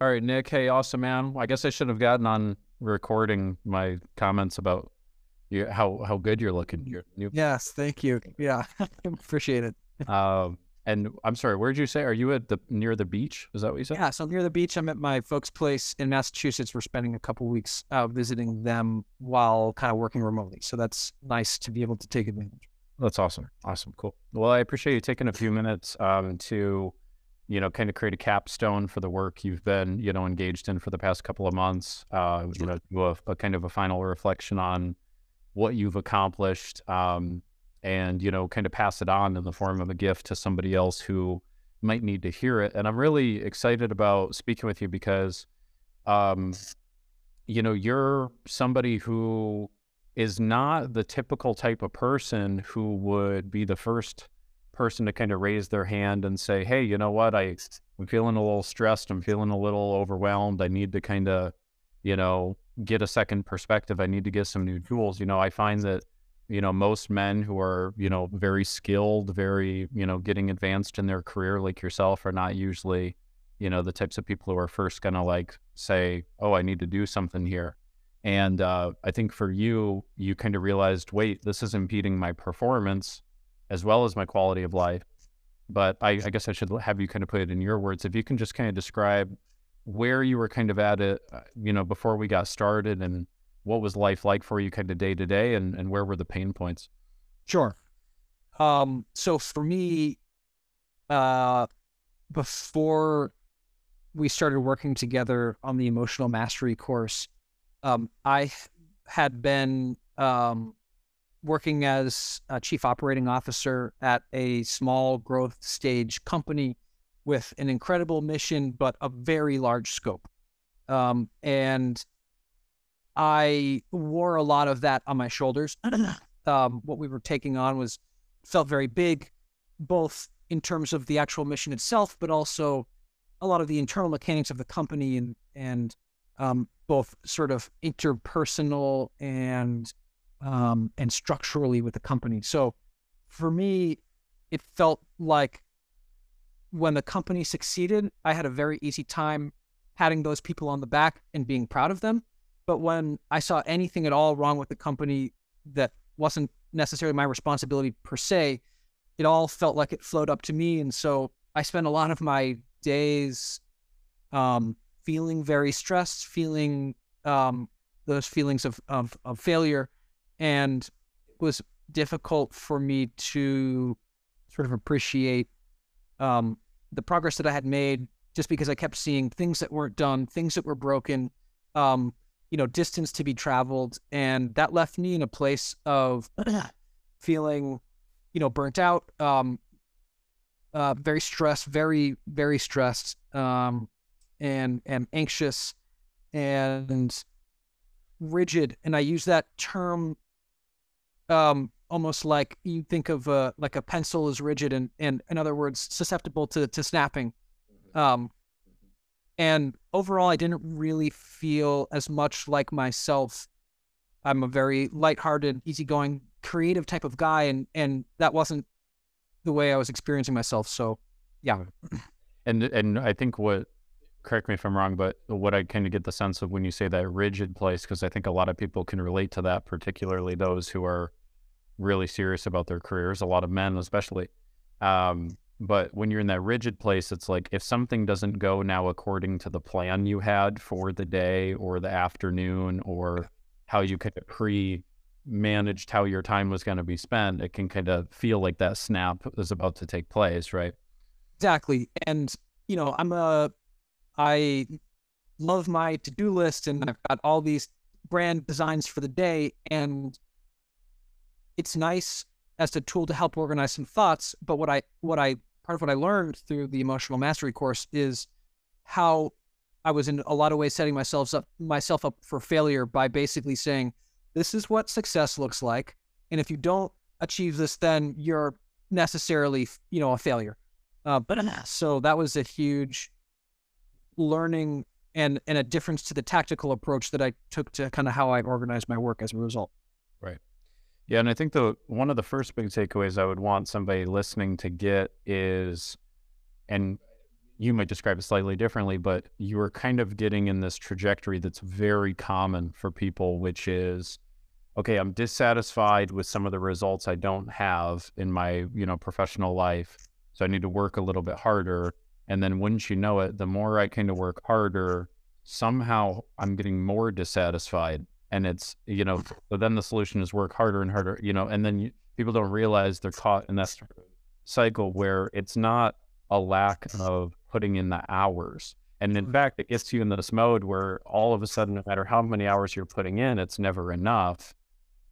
All right, Nick. Hey, awesome, man. I guess I should have gotten on recording my comments about you, how how good you're looking. Your new. Yes, thank you. Yeah, appreciate it. Um, and I'm sorry, where did you say? Are you at the near the beach? Is that what you said? Yeah, so near the beach. I'm at my folks' place in Massachusetts. We're spending a couple weeks out visiting them while kind of working remotely. So that's nice to be able to take advantage. That's awesome. Awesome. Cool. Well, I appreciate you taking a few minutes um, to, you know, kind of create a capstone for the work you've been, you know, engaged in for the past couple of months. Uh, you know, do a, a kind of a final reflection on what you've accomplished, um, and you know, kind of pass it on in the form of a gift to somebody else who might need to hear it. And I'm really excited about speaking with you because, um, you know, you're somebody who is not the typical type of person who would be the first person to kind of raise their hand and say, "Hey, you know what? I I'm feeling a little stressed. I'm feeling a little overwhelmed. I need to kind of, you know, get a second perspective. I need to get some new tools." You know, I find that you know most men who are you know very skilled, very you know getting advanced in their career like yourself are not usually you know the types of people who are first gonna like say, "Oh, I need to do something here." And uh, I think for you, you kind of realized, wait, this is impeding my performance as well as my quality of life. But I, I guess I should have you kind of put it in your words. If you can just kind of describe where you were kind of at it, uh, you know, before we got started and what was life like for you kind of day to day and, and where were the pain points? Sure. Um, so for me, uh, before we started working together on the emotional mastery course, um, I had been um, working as a chief operating officer at a small growth stage company with an incredible mission, but a very large scope. Um, and I wore a lot of that on my shoulders. um, what we were taking on was felt very big, both in terms of the actual mission itself, but also a lot of the internal mechanics of the company and and um, both sort of interpersonal and um, and structurally with the company. So for me, it felt like when the company succeeded, I had a very easy time patting those people on the back and being proud of them. But when I saw anything at all wrong with the company that wasn't necessarily my responsibility per se, it all felt like it flowed up to me. And so I spent a lot of my days um, feeling very stressed, feeling um, those feelings of, of, of failure, and it was difficult for me to sort of appreciate um, the progress that I had made, just because I kept seeing things that weren't done, things that were broken, um, you know, distance to be traveled, and that left me in a place of feeling, you know, burnt out, um, uh, very stressed, very very stressed. Um, and am anxious and rigid. And I use that term um, almost like you think of uh, like a pencil is rigid and, and in other words, susceptible to, to snapping. Mm-hmm. Um, mm-hmm. and overall, I didn't really feel as much like myself. I'm a very lighthearted, easygoing, creative type of guy, and and that wasn't the way I was experiencing myself. So, yeah. And and I think what correct me if I'm wrong, but what I kind of get the sense of when you say that rigid place, because I think a lot of people can relate to that, particularly those who are really serious about their careers, a lot of men especially. Um, but when you're in that rigid place, it's like if something doesn't go now according to the plan you had for the day or the afternoon or how you kind of pre managed how your time was going to be spent, it can kind of feel like that snap is about to take place, right? Exactly. And, you know, I'm a I love my to-do list and I've got all these brand designs for the day and it's nice as a tool to help organize some thoughts but what i what i part of what i learned through the emotional mastery course is how i was in a lot of ways setting myself up myself up for failure by basically saying this is what success looks like and if you don't achieve this then you're necessarily you know a failure uh, but so that was a huge learning and and a difference to the tactical approach that I took to kind of how I organized my work as a result. Right. Yeah, and I think the one of the first big takeaways I would want somebody listening to get is, and you might describe it slightly differently, but you are kind of getting in this trajectory that's very common for people, which is, okay, I'm dissatisfied with some of the results I don't have in my, you know, professional life. So I need to work a little bit harder. And then wouldn't you know it, the more I kind of work harder, somehow I'm getting more dissatisfied. And it's, you know, so then the solution is work harder and harder, you know, and then you, people don't realize they're caught in that cycle where it's not a lack of putting in the hours. And in fact, it gets you in this mode where all of a sudden, no matter how many hours you're putting in, it's never enough.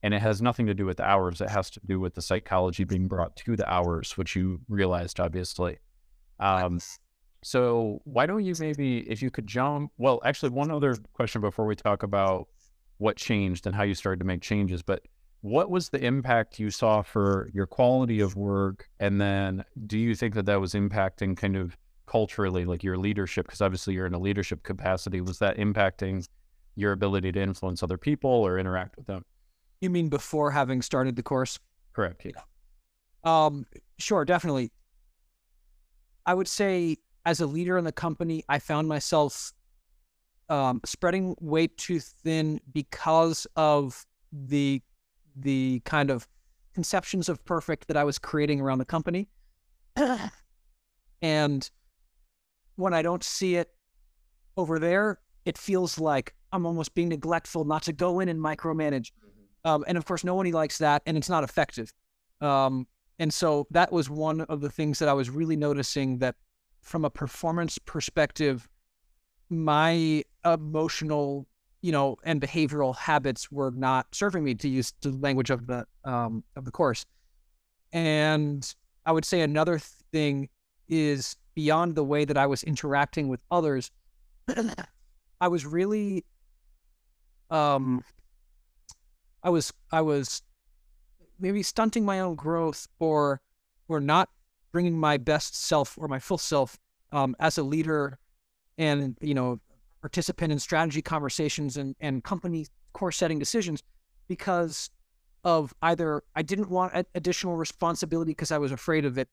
And it has nothing to do with the hours. It has to do with the psychology being brought to the hours, which you realized, obviously. Um, so why don't you maybe, if you could jump, well, actually, one other question before we talk about what changed and how you started to make changes, but what was the impact you saw for your quality of work? And then do you think that that was impacting kind of culturally, like your leadership? Because obviously you're in a leadership capacity. Was that impacting your ability to influence other people or interact with them? You mean before having started the course? Correct. Yeah. Um, sure, definitely. I would say as a leader in the company, I found myself um, spreading way too thin because of the the kind of conceptions of perfect that I was creating around the company. and when I don't see it over there, it feels like I'm almost being neglectful not to go in and micromanage. Mm-hmm. Um, and of course, no one likes that, and it's not effective. Um, and so that was one of the things that I was really noticing that from a performance perspective, my emotional you know, and behavioral habits were not serving me to use the language of the um, of the course. And I would say another thing is beyond the way that I was interacting with others. I was really, um, I was I was maybe stunting my own growth or or not bringing my best self or my full self um, as a leader and you know participant in strategy conversations and, and company course setting decisions because of either I didn't want additional responsibility because I was afraid of it,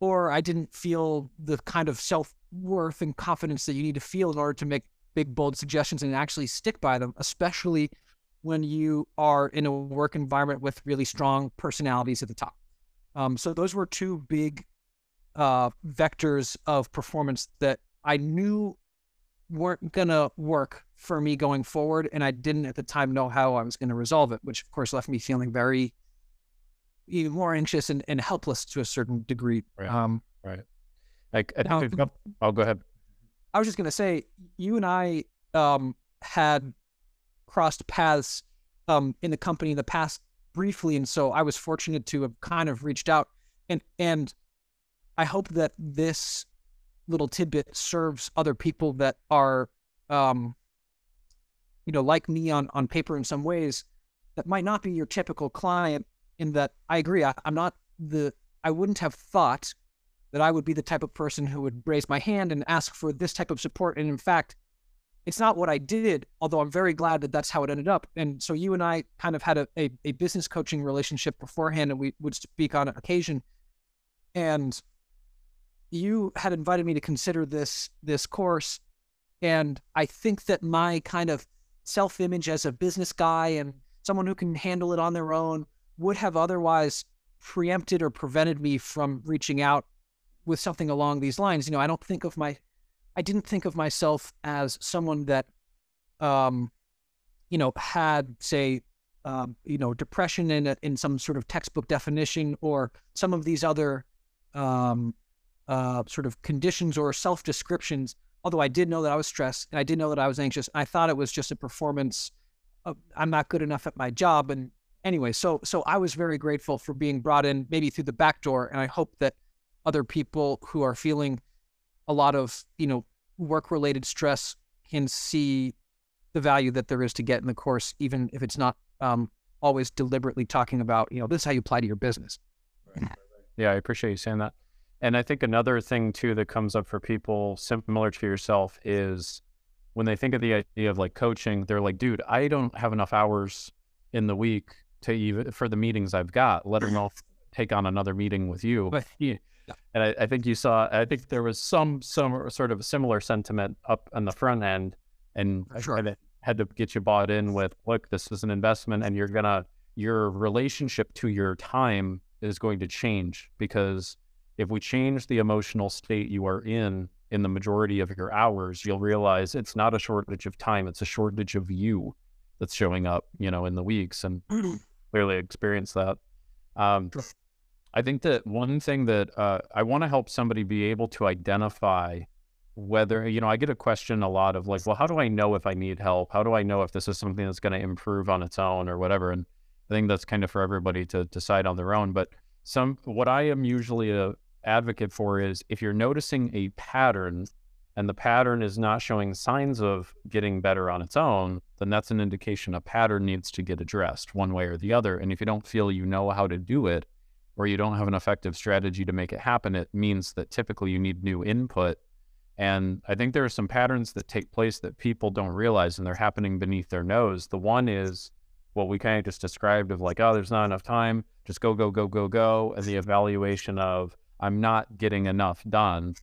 or I didn't feel the kind of self worth and confidence that you need to feel in order to make big, bold suggestions and actually stick by them, especially when you are in a work environment with really strong personalities at the top. Um, so those were two big uh, vectors of performance that I knew weren't going to work for me going forward. And I didn't at the time know how I was going to resolve it, which of course left me feeling very even more anxious and, and helpless to a certain degree. Right. Um, right. Like, I now, got, I'll go ahead. I was just going to say, you and I um, had crossed paths um, in the company in the past briefly. And so I was fortunate to have kind of reached out and, and I hope that this little tidbit serves other people that are, um, you know, like me on on paper in some ways that might not be your typical client. In that, I agree. I, I'm not the. I wouldn't have thought that I would be the type of person who would raise my hand and ask for this type of support. And in fact, it's not what I did, although I'm very glad that that's how it ended up. And so you and I kind of had a, a, a business coaching relationship beforehand, and we would speak on occasion. And you had invited me to consider this this course, and I think that my kind of self image as a business guy and someone who can handle it on their own would have otherwise preempted or prevented me from reaching out with something along these lines. You know, I don't think of my, I didn't think of myself as someone that, um, you know, had say, um, you know, depression in a, in some sort of textbook definition or some of these other um, uh, sort of conditions or self descriptions. Although I did know that I was stressed and I did know that I was anxious, I thought it was just a performance. Of, I'm not good enough at my job, and anyway, so so I was very grateful for being brought in, maybe through the back door, and I hope that other people who are feeling a lot of you know work related stress can see the value that there is to get in the course, even if it's not um, always deliberately talking about you know this is how you apply to your business. Right. Yeah, I appreciate you saying that. And I think another thing too that comes up for people similar to yourself is when they think of the idea of like coaching, they're like, dude, I don't have enough hours in the week to even for the meetings I've got, let alone take on another meeting with you. And I, I, think you saw, I think there was some, some sort of similar sentiment up on the front end and sure. I had to get you bought in with, look, this is an investment and you're going to, your relationship to your time is going to change because if we change the emotional state you are in in the majority of your hours, you'll realize it's not a shortage of time, it's a shortage of you that's showing up, you know, in the weeks and clearly experience that. Um, I think that one thing that uh, I want to help somebody be able to identify whether, you know, I get a question a lot of like, well, how do I know if I need help? How do I know if this is something that's going to improve on its own or whatever? And I think that's kind of for everybody to decide on their own. But some, what I am usually a advocate for is if you're noticing a pattern and the pattern is not showing signs of getting better on its own, then that's an indication a pattern needs to get addressed one way or the other. And if you don't feel you know how to do it, or you don't have an effective strategy to make it happen, it means that typically you need new input. And I think there are some patterns that take place that people don't realize and they're happening beneath their nose. The one is what we kind of just described of like, oh, there's not enough time, just go, go, go, go, go. And the evaluation of, I'm not getting enough done.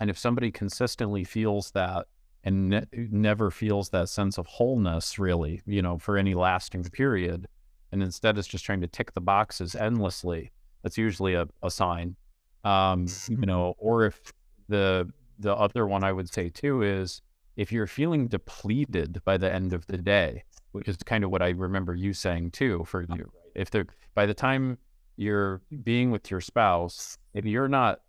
And if somebody consistently feels that and ne- never feels that sense of wholeness, really, you know, for any lasting period, and instead is just trying to tick the boxes endlessly, that's usually a, a sign. Um, you know, or if the the other one I would say too is if you're feeling depleted by the end of the day, which is kind of what I remember you saying too for you. If they're by the time you're being with your spouse, if you're not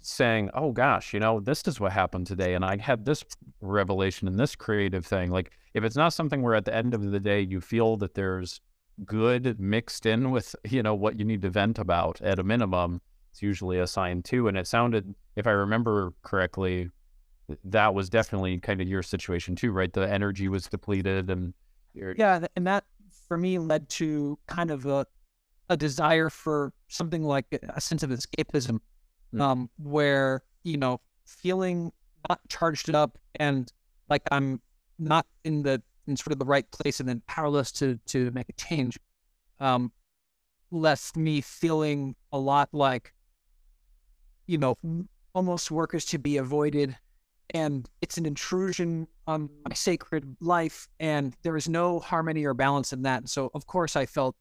saying, "Oh gosh, you know, this is what happened today," and I had this revelation and this creative thing, like if it's not something where at the end of the day you feel that there's good mixed in with you know what you need to vent about at a minimum, it's usually a sign too. And it sounded, if I remember correctly, that was definitely kind of your situation too, right? The energy was depleted, and yeah, and that for me led to kind of a a desire for something like a sense of escapism, mm. um, where you know feeling not charged up and like I'm not in the in sort of the right place and then powerless to to make a change, um, left me feeling a lot like you know almost workers to be avoided and it's an intrusion on my sacred life and there is no harmony or balance in that so of course i felt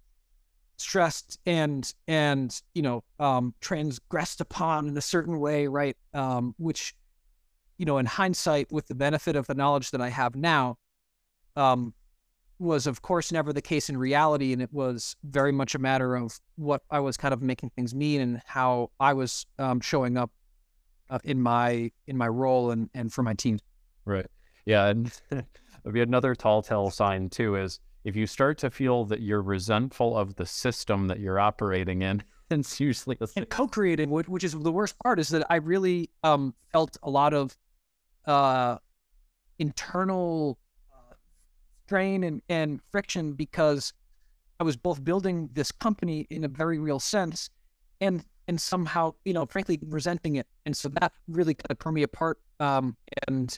stressed and and you know um, transgressed upon in a certain way, right? Um, which you know, in hindsight, with the benefit of the knowledge that I have now, um, was of course never the case in reality, and it was very much a matter of what I was kind of making things mean and how I was um, showing up uh, in my in my role and and for my team. Right. Yeah, and another tall tale sign too is if you start to feel that you're resentful of the system that you're operating in, it's usually a and co-creating, which is the worst part, is that I really um, felt a lot of uh, internal uh, strain and, and friction because I was both building this company in a very real sense, and and somehow, you know, frankly, resenting it, and so that really kind of tore me apart. Um, and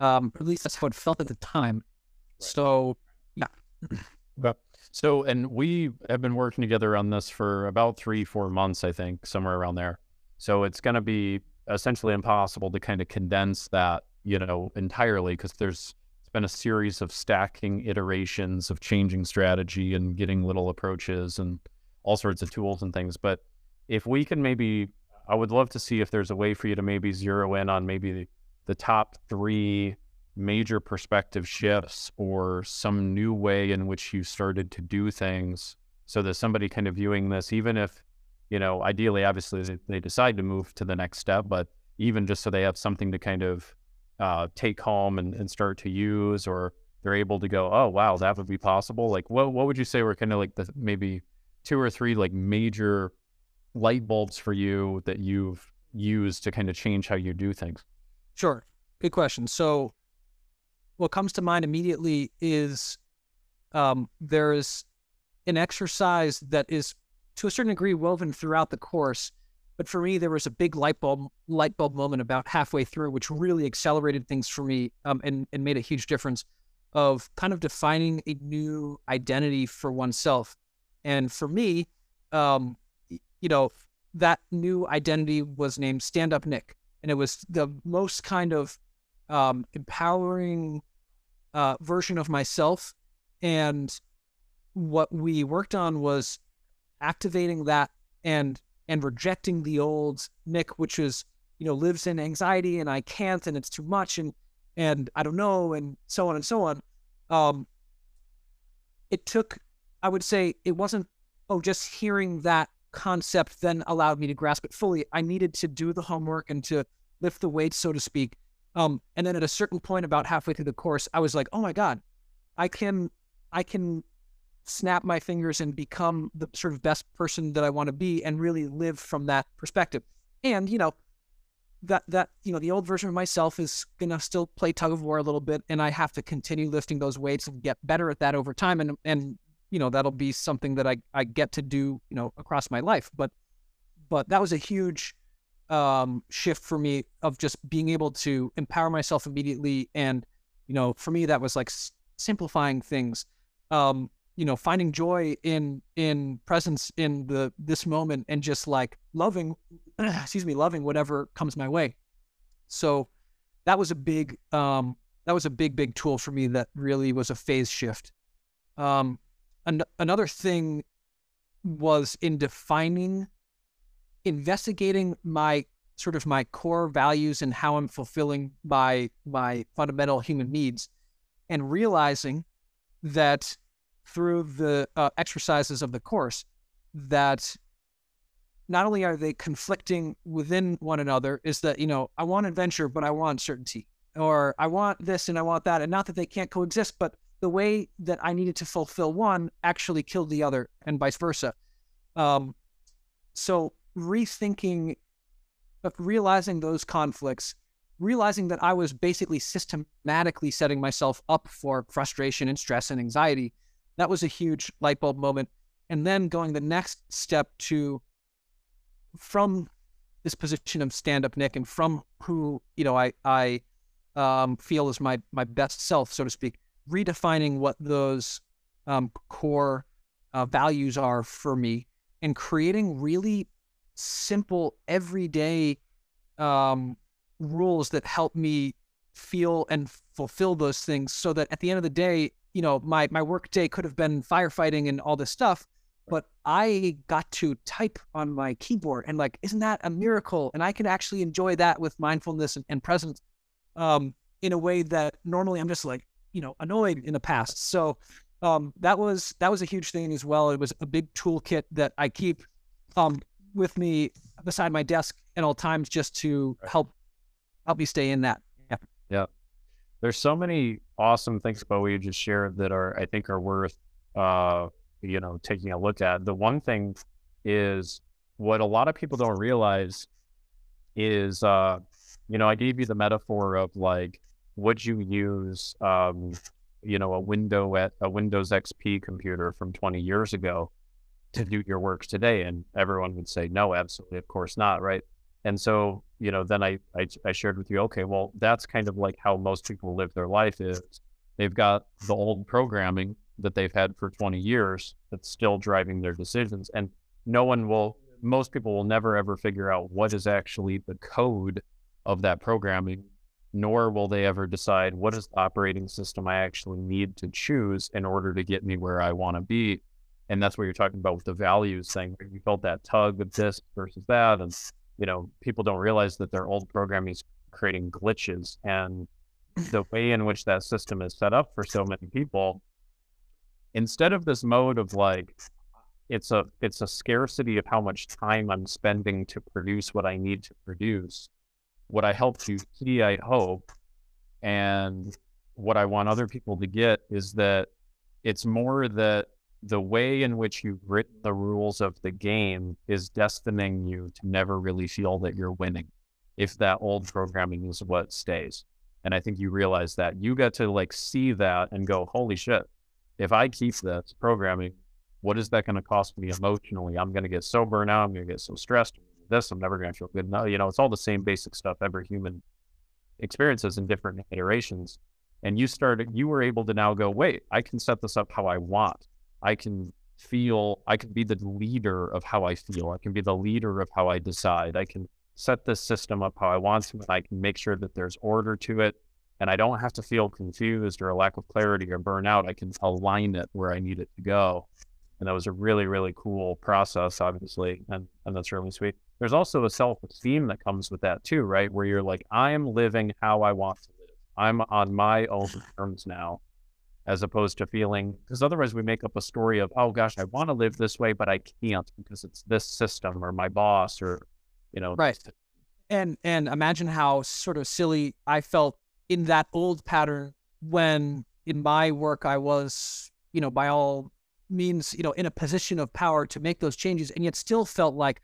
um, at least that's how it felt at the time. Right. So yeah. Okay. So, and we have been working together on this for about three, four months, I think, somewhere around there. So it's going to be essentially impossible to kind of condense that, you know, entirely because there's it's been a series of stacking iterations of changing strategy and getting little approaches and all sorts of tools and things. But if we can maybe, I would love to see if there's a way for you to maybe zero in on maybe the, the top three major perspective shifts or some new way in which you started to do things so that somebody kind of viewing this, even if, you know, ideally, obviously they, decide to move to the next step, but even just so they have something to kind of uh, take home and, and start to use, or they're able to go, oh, wow, that would be possible. Like, what, what would you say were kind of like the maybe two or three like major light bulbs for you that you've used to kind of change how you do things? Sure. Good question. So what comes to mind immediately is um, there's an exercise that is to a certain degree woven throughout the course. But for me, there was a big light bulb light bulb moment about halfway through, which really accelerated things for me um, and, and made a huge difference of kind of defining a new identity for oneself. And for me, um, you know, that new identity was named Stand Up Nick. And it was the most kind of um, empowering uh, version of myself. And what we worked on was activating that and and rejecting the old Nick, which is you know lives in anxiety and I can't and it's too much and and I don't know and so on and so on. Um, it took, I would say, it wasn't oh just hearing that concept then allowed me to grasp it fully. I needed to do the homework and to lift the weights, so to speak. Um, and then at a certain point, about halfway through the course, I was like, "Oh my god, I can, I can snap my fingers and become the sort of best person that I want to be, and really live from that perspective." And you know, that that you know, the old version of myself is gonna still play tug of war a little bit, and I have to continue lifting those weights and get better at that over time. And and you know that'll be something that I I get to do you know across my life. But but that was a huge um, shift for me of just being able to empower myself immediately, and you know for me that was like s- simplifying things. Um, you know, finding joy in in presence in the this moment, and just like loving, excuse me, loving whatever comes my way. So that was a big um, that was a big big tool for me that really was a phase shift. Um, an- another thing was in defining, investigating my sort of my core values and how I'm fulfilling my my fundamental human needs, and realizing that through the uh, exercises of the course that not only are they conflicting within one another, is that you know I want adventure, but I want certainty, or I want this and I want that, and not that they can't coexist, but the way that I needed to fulfill one actually killed the other, and vice versa. Um, so rethinking, uh, realizing those conflicts, realizing that I was basically systematically setting myself up for frustration and stress and anxiety, that was a huge light bulb moment. And then going the next step to from this position of stand up Nick and from who you know I I um, feel is my my best self, so to speak redefining what those um, core uh, values are for me and creating really simple, everyday um, rules that help me feel and fulfill those things so that at the end of the day, you know, my, my work day could have been firefighting and all this stuff, but I got to type on my keyboard and like, isn't that a miracle? And I can actually enjoy that with mindfulness and, and presence um, in a way that normally I'm just like, you know annoyed in the past. So um, that was that was a huge thing as well. It was a big toolkit that I keep um, with me beside my desk at all times, just to help help me stay in that. Yeah. Yeah. There's so many awesome things about what you just shared that are I think are worth uh, you know taking a look at. The one thing is what a lot of people don't realize is uh, you know I gave you the metaphor of like would you use, um, you know, a window at a Windows XP computer from 20 years ago to do your work today? And everyone would say, no, absolutely, of course not, right? And so, you know, then I, I, I shared with you, okay, well, that's kind of like how most people live their life is they've got the old programming that they've had for 20 years that's still driving their decisions. And no one will, most people will never ever figure out what is actually the code of that programming nor will they ever decide what is the operating system I actually need to choose in order to get me where I want to be. And that's what you're talking about with the values thing. You felt that tug of this versus that. And, you know, people don't realize that their old programming is creating glitches. And the way in which that system is set up for so many people, instead of this mode of like, it's a it's a scarcity of how much time I'm spending to produce what I need to produce what I helped you see, I hope, and what I want other people to get is that it's more that the way in which you've written the rules of the game is destining you to never really feel that you're winning if that old programming is what stays. And I think you realize that you get to like see that and go, holy shit, if I keep this programming, what is that going to cost me emotionally? I'm going to get so burnt out. I'm going to get so stressed this, I'm never going to feel good. No, you know, it's all the same basic stuff every human experiences in different iterations. And you started, you were able to now go, wait, I can set this up how I want. I can feel, I can be the leader of how I feel. I can be the leader of how I decide. I can set this system up how I want to, and I can make sure that there's order to it. And I don't have to feel confused or a lack of clarity or burnout. I can align it where I need it to go. And that was a really, really cool process, obviously. And, and that's really sweet. There's also a self esteem that comes with that, too, right? Where you're like, I am living how I want to live. I'm on my own terms now as opposed to feeling because otherwise we make up a story of oh gosh i want to live this way but i can't because it's this system or my boss or you know right. and and imagine how sort of silly i felt in that old pattern when in my work i was you know by all means you know in a position of power to make those changes and yet still felt like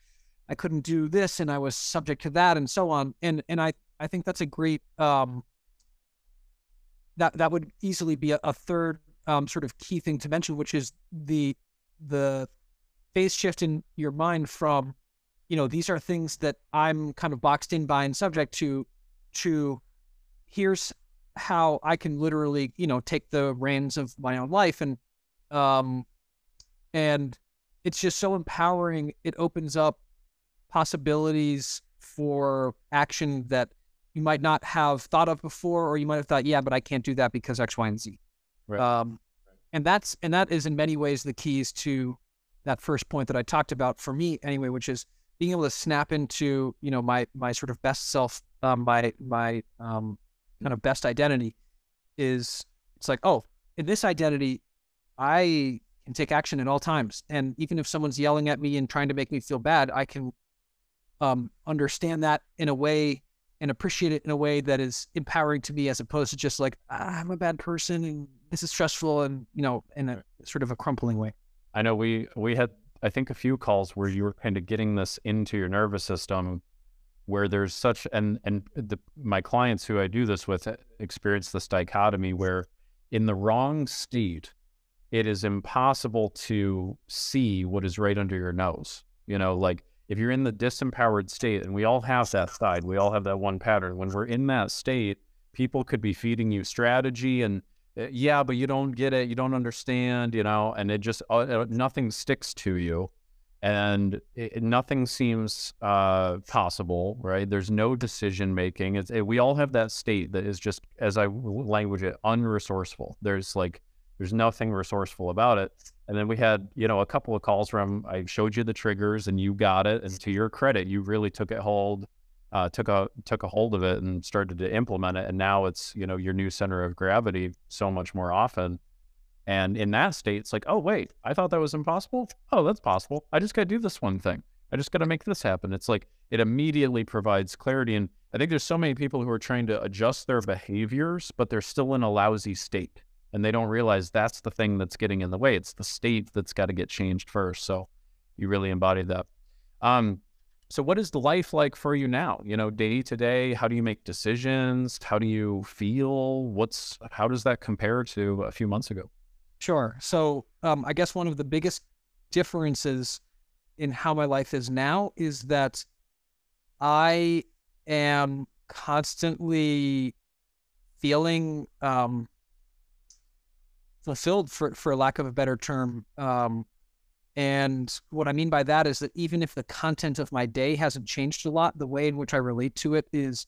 i couldn't do this and i was subject to that and so on. And and i i think that's a great um that that would easily be a, a third um, sort of key thing to mention, which is the the phase shift in your mind from, you know, these are things that I'm kind of boxed in by and subject to, to here's how I can literally, you know, take the reins of my own life and um and it's just so empowering. It opens up possibilities for action that you might not have thought of before, or you might have thought, yeah, but I can't do that because X, Y, and Z. Right. Um, and that's and that is in many ways the keys to that first point that I talked about for me anyway, which is being able to snap into you know my my sort of best self, um, my my um, kind of best identity is it's like oh in this identity I can take action at all times, and even if someone's yelling at me and trying to make me feel bad, I can um, understand that in a way and appreciate it in a way that is empowering to me as opposed to just like ah, I'm a bad person and this is stressful and you know in a sort of a crumpling way. I know we we had I think a few calls where you were kind of getting this into your nervous system where there's such and and the, my clients who I do this with experience this dichotomy where in the wrong state it is impossible to see what is right under your nose. You know, like if you're in the disempowered state, and we all have that side, we all have that one pattern. When we're in that state, people could be feeding you strategy and uh, yeah, but you don't get it, you don't understand, you know, and it just uh, uh nothing sticks to you, and it, nothing seems uh, possible, right? There's no decision making. It's, it, we all have that state that is just, as I language it, unresourceful. There's like there's nothing resourceful about it. And then we had, you know, a couple of calls from I showed you the triggers and you got it. And to your credit, you really took it hold, uh, took a took a hold of it and started to implement it. And now it's, you know, your new center of gravity so much more often. And in that state, it's like, oh wait, I thought that was impossible. Oh, that's possible. I just got to do this one thing. I just got to make this happen. It's like it immediately provides clarity. And I think there's so many people who are trying to adjust their behaviors, but they're still in a lousy state and they don't realize that's the thing that's getting in the way. It's the state that's got to get changed first. So you really embodied that. Um, so what is the life like for you now? You know, day to day, how do you make decisions? How do you feel? What's how does that compare to a few months ago? Sure. So um, I guess one of the biggest differences in how my life is now is that I am constantly feeling um, fulfilled for for lack of a better term. Um, and what I mean by that is that even if the content of my day hasn't changed a lot, the way in which I relate to it is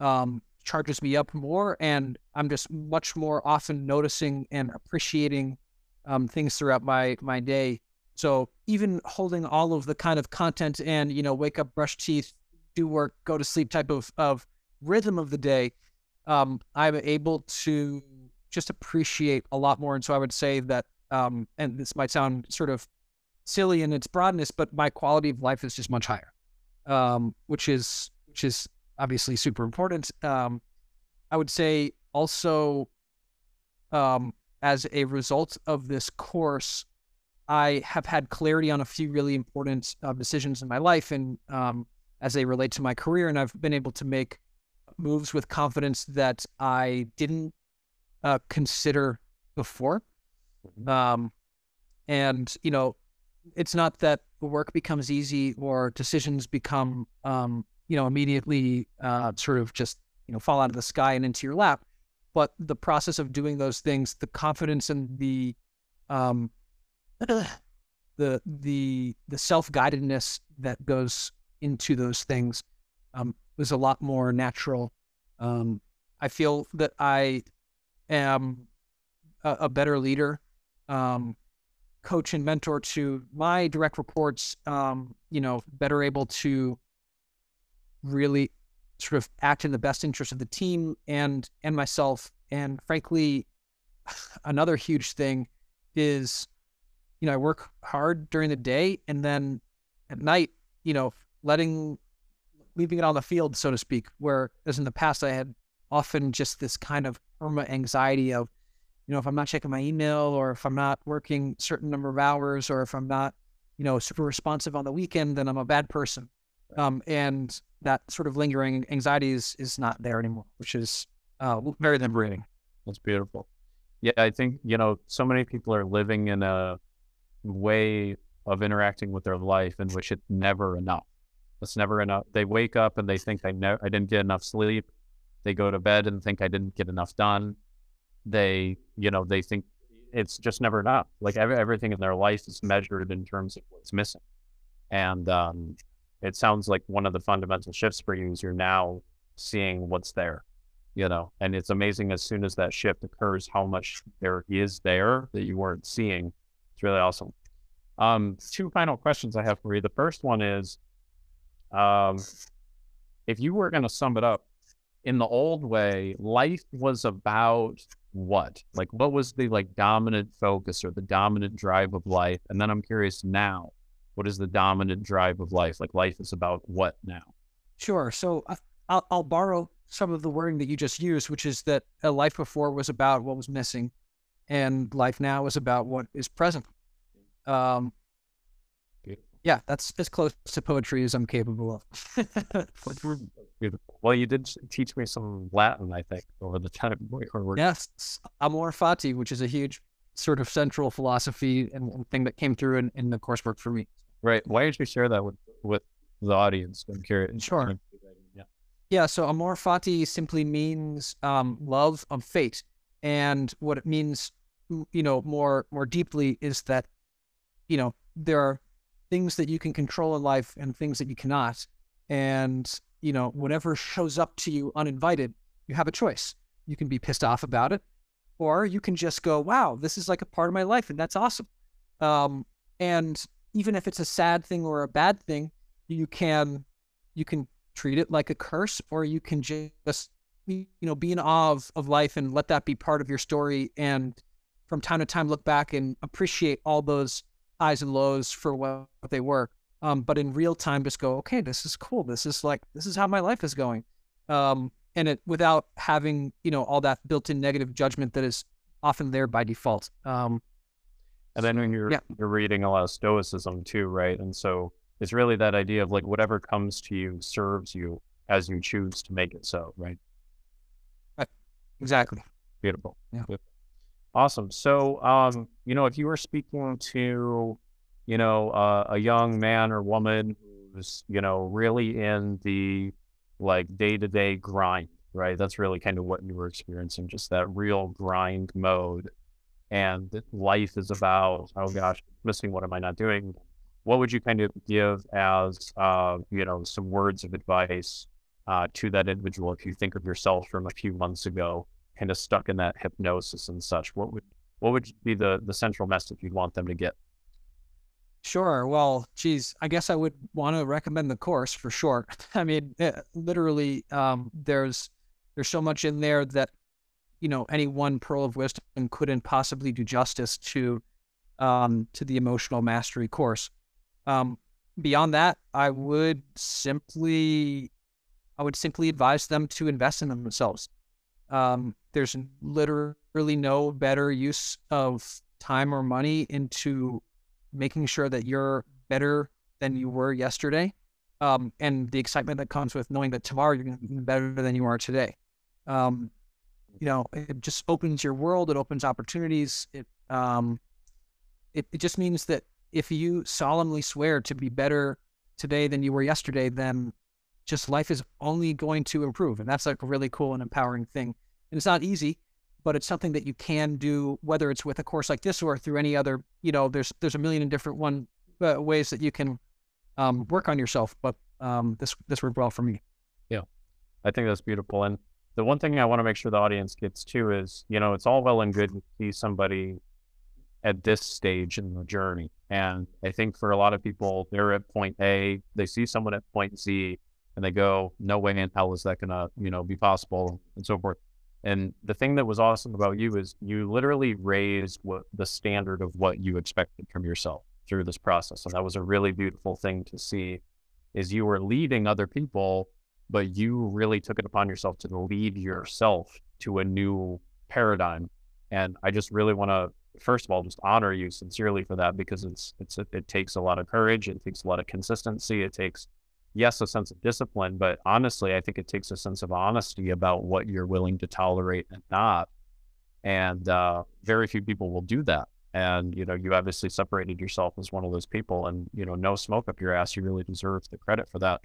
um, charges me up more, and I'm just much more often noticing and appreciating um, things throughout my my day. So even holding all of the kind of content and you know wake up, brush teeth, do work, go to sleep type of of rhythm of the day, um, I'm able to just appreciate a lot more. And so I would say that, um, and this might sound sort of silly in its broadness, but my quality of life is just much higher, um, which is which is obviously super important. Um, I would say also, um, as a result of this course, I have had clarity on a few really important uh, decisions in my life, and um, as they relate to my career, and I've been able to make moves with confidence that I didn't uh, consider before. Mm-hmm. Um, and you know, it's not that work becomes easy or decisions become um, you know immediately uh, sort of just you know fall out of the sky and into your lap, but the process of doing those things, the confidence and the um, the the the self guidedness that goes into those things um, was a lot more natural. Um, I feel that I am a, a better leader, um, coach and mentor to my direct reports. Um, you know, better able to really sort of act in the best interest of the team and and myself. And frankly, another huge thing is, you know, I work hard during the day and then at night, you know, letting leaving it on the field, so to speak, where as in the past I had often just this kind of perma anxiety of, you know, if I'm not checking my email or if I'm not working certain number of hours or if I'm not, you know, super responsive on the weekend, then I'm a bad person. Um, and that sort of lingering anxiety is, is not there anymore, which is uh, very liberating. That's beautiful. Yeah, I think, you know, so many people are living in a way of interacting with their life in which it's never enough. It's never enough. They wake up and they think I ne- I didn't get enough sleep. They go to bed and think I didn't get enough done. They, you know, they think it's just never enough. Like every, everything in their life is measured in terms of what's missing. And um, it sounds like one of the fundamental shifts for you is you're now seeing what's there, you know, and it's amazing as soon as that shift occurs, how much there is there that you weren't seeing. It's really awesome. Um, two final questions I have for you. The first one is, um, if you were going to sum it up in the old way, life was about what? Like, what was the like dominant focus or the dominant drive of life? And then I'm curious now, what is the dominant drive of life? Like, life is about what now? Sure. So I, I'll, I'll borrow some of the wording that you just used, which is that a life before was about what was missing, and life now is about what is present. Um, yeah, that's as close to poetry as I'm capable of. Beautiful. Well, you did teach me some Latin, I think, over the time were. Yes, amor fati, which is a huge sort of central philosophy and, and thing that came through in, in the coursework for me. Right. Why don't you share that with with the audience? I'm curious. Sure. Yeah. Yeah. So amor fati simply means um, love of fate, and what it means, you know, more more deeply is that, you know, there are things that you can control in life and things that you cannot. And, you know, whatever shows up to you uninvited, you have a choice. You can be pissed off about it, or you can just go, wow, this is like a part of my life and that's awesome. Um, and even if it's a sad thing or a bad thing, you can you can treat it like a curse, or you can just you know be in awe of, of life and let that be part of your story and from time to time look back and appreciate all those highs and lows for what they were. Um, but in real time, just go, okay, this is cool. This is like, this is how my life is going. Um, and it without having, you know, all that built in negative judgment that is often there by default. Um, and then when you're, yeah. you're reading a lot of stoicism too, right? And so it's really that idea of like whatever comes to you serves you as you choose to make it so, right? Right. Exactly. Beautiful. Yeah. Beautiful. Awesome. So, um, you know, if you were speaking to, you know, uh, a young man or woman who's, you know, really in the like day to day grind, right? That's really kind of what you were experiencing, just that real grind mode. And life is about, oh gosh, missing what am I not doing? What would you kind of give as, uh, you know, some words of advice uh, to that individual if you think of yourself from a few months ago kind of stuck in that hypnosis and such, what would what would be the the central message you'd want them to get? Sure. Well, geez, I guess I would want to recommend the course for sure. I mean, eh, literally, um, there's there's so much in there that you know any one pearl of wisdom couldn't possibly do justice to um, to the emotional mastery course. Um, beyond that, I would simply I would simply advise them to invest in themselves. Um, there's literally no better use of time or money into making sure that you're better than you were yesterday. Um, and the excitement that comes with knowing that tomorrow you're going to be better than you are today. Um, you know, it just opens your world. It opens opportunities. It, um, it, it just means that if you solemnly swear to be better today than you were yesterday, then just life is only going to improve. And that's like a really cool and empowering thing. And it's not easy. but it's something that you can do, whether it's with a course like this or through any other. You know, there's there's a million different one uh, ways that you can um, work on yourself. But um, this this worked well for me. Yeah, I think that's beautiful. And the one thing I want to make sure the audience gets to is, you know, it's all well and good to see somebody at this stage in the journey. And I think for a lot of people, they're at point A, they see someone at point Z, and they go, "No way in hell is that gonna, you know, be possible," and so forth. And the thing that was awesome about you is you literally raised what the standard of what you expected from yourself through this process, and that was a really beautiful thing to see. Is you were leading other people, but you really took it upon yourself to lead yourself to a new paradigm. And I just really want to first of all, just honor you sincerely for that because it's it's it takes a lot of courage, it takes a lot of consistency, it takes yes a sense of discipline, but honestly, I think it takes a sense of honesty about what you're willing to tolerate and not. And uh, very few people will do that. And you know, you obviously separated yourself as one of those people, and you know, no smoke up your ass. You really deserve the credit for that.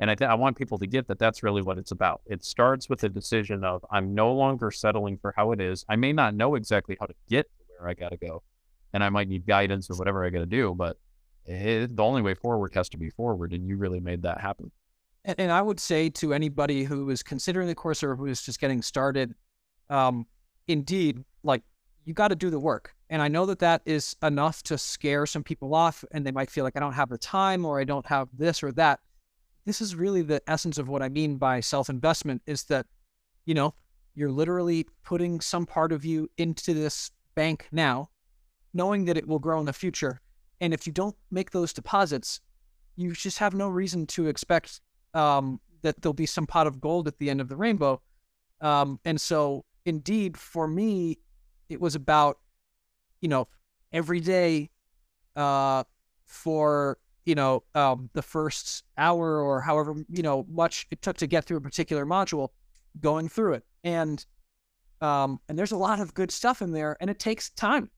And I, th- I want people to get that that's really what it's about. It starts with a decision of I'm no longer settling for how it is. I may not know exactly how to get to where I got to go. And I might need guidance or whatever I got to do, but it, the only way forward has to be forward. And you really made that happen. And, and I would say to anybody who is considering the course or who is just getting started, um, indeed, like you got to do the work. And I know that that is enough to scare some people off and they might feel like I don't have the time or I don't have this or that. This is really the essence of what I mean by self investment is that, you know, you're literally putting some part of you into this bank now, knowing that it will grow in the future. And if you don't make those deposits, you just have no reason to expect um, that there'll be some pot of gold at the end of the rainbow. Um, and so, indeed, for me, it was about, you know, every day uh, for, you know, um, the first hour or however, you know, much it took to get through a particular module, going through it. And um, and there's a lot of good stuff in there, and it takes time.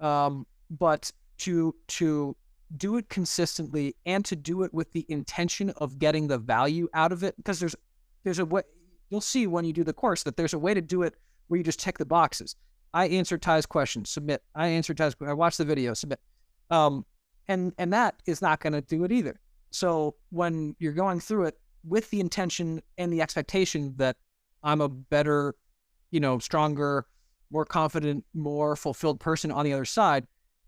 Um, but to to do it consistently and to do it with the intention of getting the value out of it, because there's there's a way you'll see when you do the course that there's a way to do it where you just check the boxes. I answered Ty's question, submit. I answered Ty's. I watched the video, submit. Um, and and that is not going to do it either. So when you're going through it with the intention and the expectation that I'm a better you know, stronger, more confident, more fulfilled person on the other side,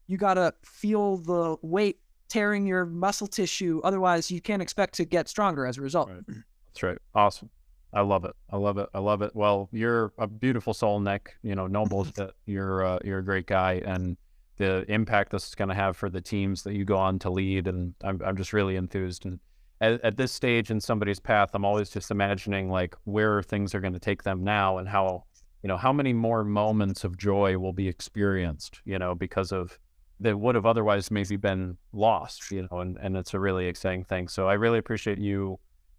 you got to feel the weight tearing your muscle tissue. Otherwise, you can't expect to get stronger as a result. Right. That's right. Awesome. I love it. I love it. I love it. Well, you're a beautiful soul, Nick. You know, no bullshit. You're uh, you're a great guy, and the impact this is going to have for the teams that you go on to lead, and I'm I'm just really enthused. And at, at this stage in somebody's path, I'm always just imagining like where things are going to take them now, and how you know, how many more moments of joy will be experienced, you know, because of that would have otherwise maybe been lost, you know, and, and it's a really exciting thing. So I really appreciate you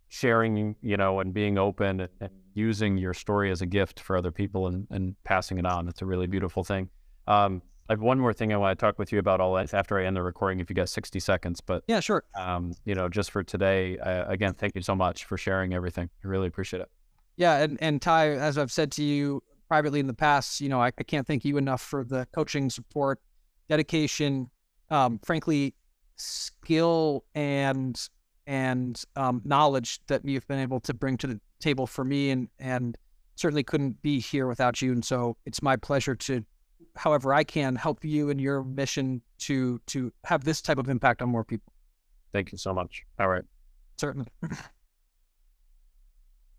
sharing, you know, and being open and, and using your story as a gift for other people and, and passing it on. It's a really beautiful thing. Um, I have one more thing I want to talk with you about all that after I end the recording, if you got 60 seconds, but yeah, sure. Um, you know, just for today, uh, again, thank you so much for sharing everything. I really appreciate it. Yeah. And, and Ty, as I've said to you privately in the past, you know, I, I can't thank you enough for the coaching support, dedication, um, frankly, skill and and um, knowledge that you've been able to bring to the table for me, and and certainly couldn't be here without you. And so it's my pleasure to, however I can, help you in your mission to to have this type of impact on more people. Thank you so much. All right. Certainly.